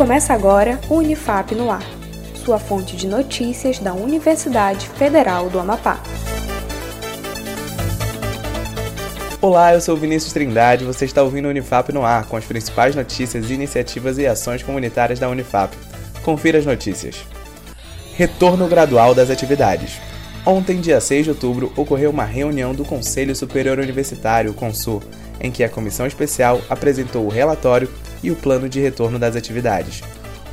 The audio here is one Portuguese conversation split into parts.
Começa agora o Unifap no Ar, sua fonte de notícias da Universidade Federal do Amapá. Olá, eu sou Vinícius Trindade e você está ouvindo o Unifap no Ar com as principais notícias, iniciativas e ações comunitárias da Unifap. Confira as notícias. Retorno gradual das atividades. Ontem, dia 6 de outubro, ocorreu uma reunião do Conselho Superior Universitário, CONSUR, em que a comissão especial apresentou o relatório e o plano de retorno das atividades.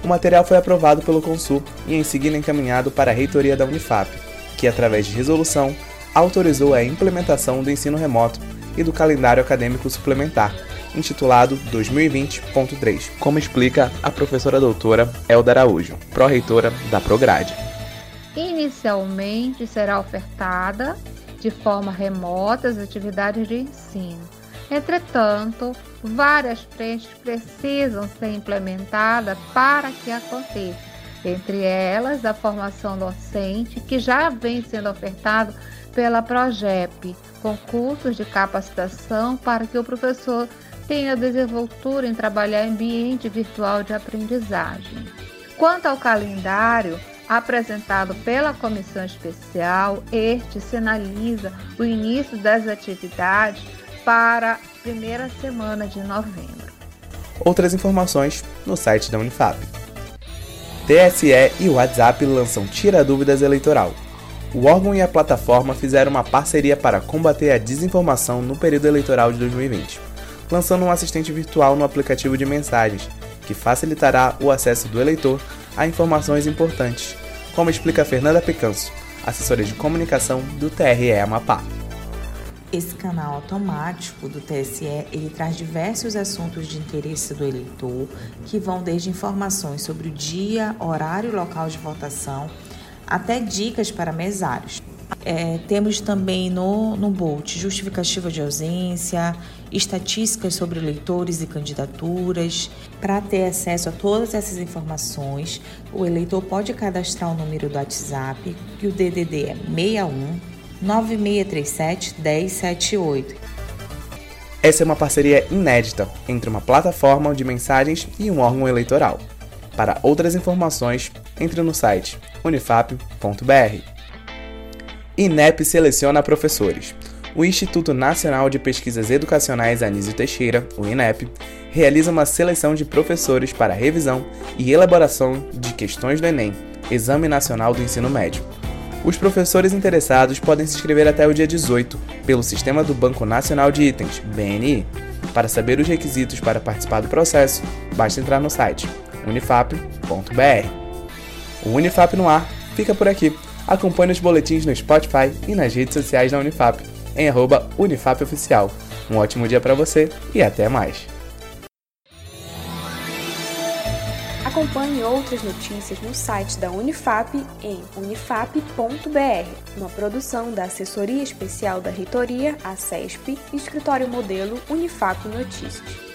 O material foi aprovado pelo Consul e em seguida encaminhado para a reitoria da Unifap, que, através de resolução, autorizou a implementação do ensino remoto e do calendário acadêmico suplementar, intitulado 2020.3, como explica a professora doutora Elda Araújo, pró-reitora da Prograde. Inicialmente será ofertada de forma remota as atividades de ensino Entretanto, várias frentes precisam ser implementadas para que aconteça. Entre elas, a formação docente, que já vem sendo ofertado pela PROGEP, com cursos de capacitação para que o professor tenha desenvoltura em trabalhar ambiente virtual de aprendizagem. Quanto ao calendário, apresentado pela comissão especial, este sinaliza o início das atividades para a primeira semana de novembro. Outras informações no site da Unifap. TSE e WhatsApp lançam Tira Dúvidas Eleitoral. O órgão e a plataforma fizeram uma parceria para combater a desinformação no período eleitoral de 2020, lançando um assistente virtual no aplicativo de mensagens, que facilitará o acesso do eleitor a informações importantes, como explica Fernanda Picanso, assessora de comunicação do TRE Amapá. Esse canal automático do TSE, ele traz diversos assuntos de interesse do eleitor, que vão desde informações sobre o dia, horário e local de votação, até dicas para mesários. É, temos também no, no Bolt justificativa de ausência, estatísticas sobre eleitores e candidaturas. Para ter acesso a todas essas informações, o eleitor pode cadastrar o número do WhatsApp, que o DDD é 61 9637 1078. Essa é uma parceria inédita entre uma plataforma de mensagens e um órgão eleitoral. Para outras informações, entre no site unifap.br. INEP seleciona professores. O Instituto Nacional de Pesquisas Educacionais Anísio Teixeira, o INEP, realiza uma seleção de professores para revisão e elaboração de questões do Enem, Exame Nacional do Ensino Médio. Os professores interessados podem se inscrever até o dia 18 pelo sistema do Banco Nacional de Itens, BNI. Para saber os requisitos para participar do processo, basta entrar no site unifap.br. O Unifap no ar fica por aqui. Acompanhe os boletins no Spotify e nas redes sociais da Unifap, em arroba UnifapOficial. Um ótimo dia para você e até mais! Acompanhe outras notícias no site da Unifap em unifap.br, uma produção da Assessoria Especial da Reitoria, a CESP, Escritório Modelo Unifap Notícias.